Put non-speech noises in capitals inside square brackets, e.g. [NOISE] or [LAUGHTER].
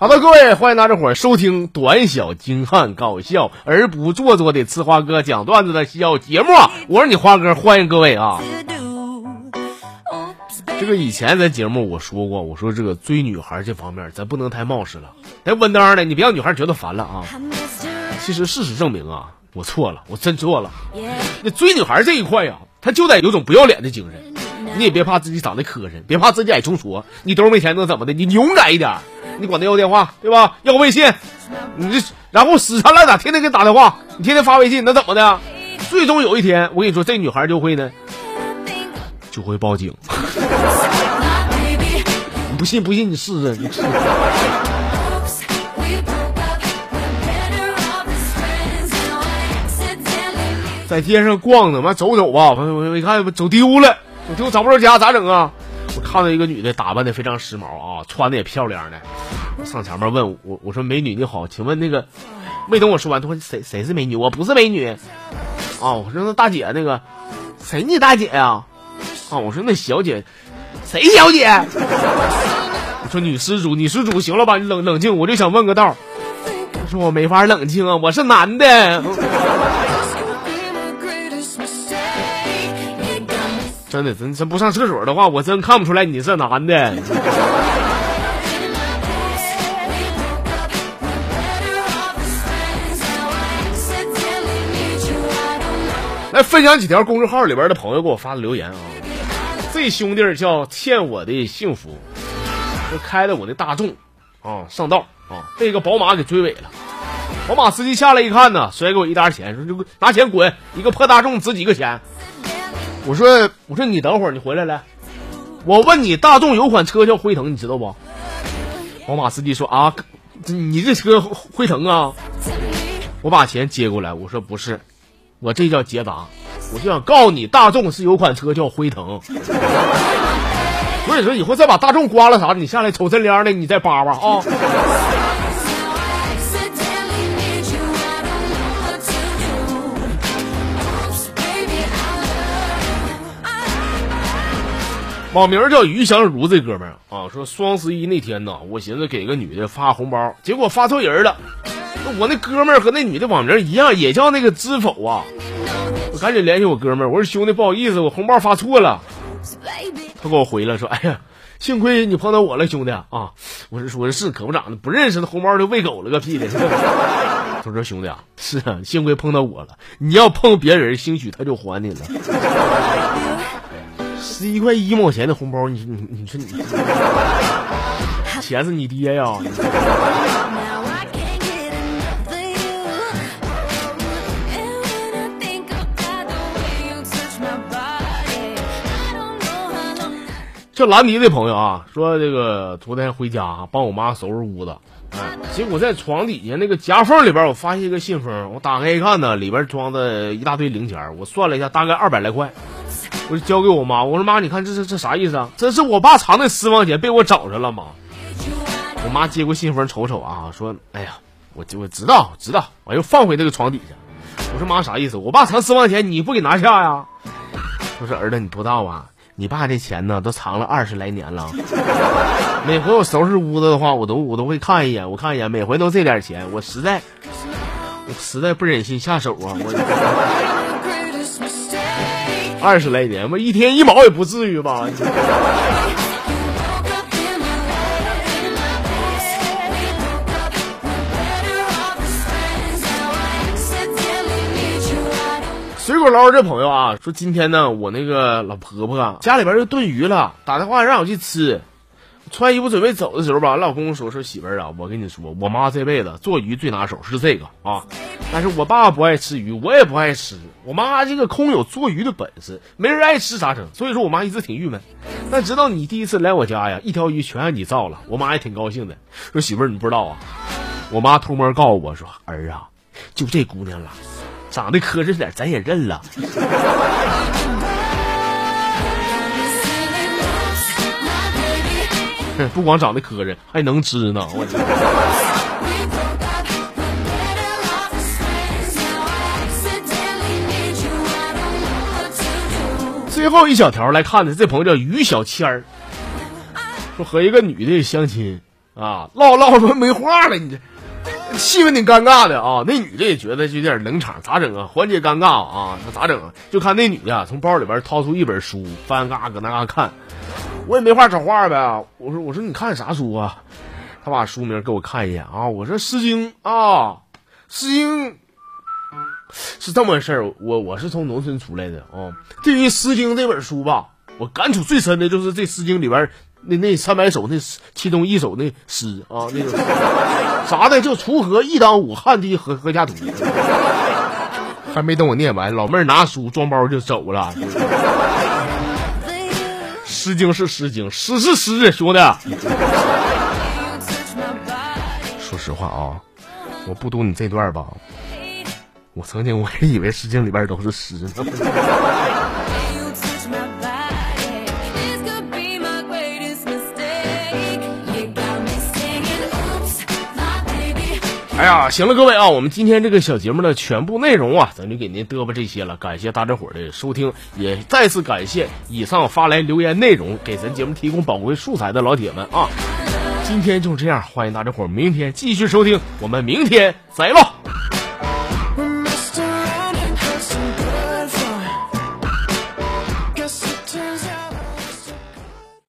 好的，各位，欢迎大家伙收听短小精悍、搞笑而不做作的吃花哥讲段子的小节目！我是你花哥，欢迎各位啊！这个以前在节目我说过，我说这个追女孩这方面咱不能太冒失了，得稳当的，你别让女孩觉得烦了啊！其实事实证明啊，我错了，我真错了。那追女孩这一块呀，他就得有种不要脸的精神，你也别怕自己长得磕碜，别怕自己矮穷矬，你兜没钱能怎么的？你勇敢一点。你管他要电话，对吧？要微信，你这然后死缠烂打，天天给你打电话，你天天发微信，那怎么的？最终有一天，我跟你说，这女孩就会呢，就会报警。你 [LAUGHS] 不信？不信你试试。在街上逛呢，妈走走吧，我我一看走丢了，走丢找不着家，咋整啊？我看到一个女的打扮的非常时髦啊，穿的也漂亮的，我上前面问我，我说美女你好，请问那个，没等我说完，他说谁谁是美女？我不是美女，啊，我说那大姐那个，谁你大姐呀？啊，我说那小姐，谁小姐？[LAUGHS] 我说女施主，女施主，行了吧？你冷冷静，我就想问个道。他说我没法冷静啊，我是男的。真的，真真不上厕所的话，我真看不出来你是男的。[LAUGHS] 来分享几条公众号里边的朋友给我发的留言啊！这兄弟叫欠我的幸福，就开的我的大众啊上道啊，被一个宝马给追尾了。宝马司机下来一看呢，甩给我一沓钱，说就拿钱滚，一个破大众值几个钱？我说我说你等会儿你回来来，我问你大众有款车叫辉腾，你知道不？宝马司机说啊，你这车辉腾啊？我把钱接过来，我说不是，我这叫捷达，我就想告诉你，大众是有款车叫辉腾。所以说以后再把大众刮了啥的，你下来瞅真亮的，你再叭叭啊。网名叫于祥如这哥们儿啊，说双十一那天呢，我寻思给个女的发红包，结果发错人了。那我那哥们儿和那女的网名一样，也叫那个知否啊。我赶紧联系我哥们儿，我说兄弟不好意思，我红包发错了。他给我回了说，哎呀，幸亏你碰到我了，兄弟啊。我是说是可不咋的，不认识的红包都喂狗了个屁的。[LAUGHS] 他说兄弟啊，是啊，幸亏碰到我了，你要碰别人，兴许他就还你了。十一块一毛钱的红包，你你你说你，钱是你爹呀？叫兰迪的朋友啊，说这个昨天回家帮我妈收拾屋子，哎，结果在床底下那个夹缝里边，我发现一个信封，我打开一看呢，里边装的一大堆零钱，我算了一下，大概二百来块。我就交给我妈，我说妈，你看这这这啥意思啊？这是我爸藏的私房钱被我找着了吗？我妈接过信封瞅瞅啊，说：“哎呀，我我知道知道。”我又放回这个床底下。我说妈啥意思？我爸藏私房钱你不给拿下呀？我说儿子你不知道啊，你爸这钱呢都藏了二十来年了。每回我收拾屋子的话，我都我都会看一眼，我看一眼，每回都这点钱，我实在我实在不忍心下手啊，我。二十来年吧，一天一毛也不至于吧？[LAUGHS] 水果捞这朋友啊，说今天呢，我那个老婆婆家里边又炖鱼了，打电话让我去吃。穿衣服准备走的时候吧，老公说说媳妇儿啊，我跟你说，我妈这辈子做鱼最拿手是这个啊，但是我爸不爱吃鱼，我也不爱吃。我妈这个空有做鱼的本事，没人爱吃咋整？所以说我妈一直挺郁闷。但直到你第一次来我家呀，一条鱼全让你造了，我妈也挺高兴的。说媳妇儿你不知道啊，我妈偷摸告诉我说儿啊，就这姑娘了，长得磕碜点咱也认了。[LAUGHS] 不光长得磕碜，还能吃呢！我。最后一小条来看的，这朋友叫于小谦儿，说和一个女的相亲啊，唠唠说没话了，你这。气氛挺尴尬的啊，那女的也觉得有点冷场，咋整啊？缓解尴尬啊？那咋整啊？就看那女的从包里边掏出一本书，翻嘎搁那嘎看，我也没话找话呗。我说我说你看啥书啊？他把书名给我看一眼啊。我说《诗经》啊，《诗经》是这么回事儿。我我是从农村出来的啊。对于《诗经》这本书吧，我感触最深的就是这《诗经》里边。那那三百首，那其中一首那诗啊，那个啥的，叫锄禾日当午，汗滴禾禾下土。[LAUGHS] 还没等我念完，老妹儿拿书装包就走了。诗经是诗经，诗是诗，兄弟。说实话啊，我不读你这段吧，我曾经我也以为诗经里边都是诗呢。呀，行了，各位啊，我们今天这个小节目的全部内容啊，咱就给您嘚啵这些了。感谢大家伙的收听，也再次感谢以上发来留言内容给咱节目提供宝贵素材的老铁们啊。今天就这样，欢迎大家伙明天继续收听，我们明天再唠。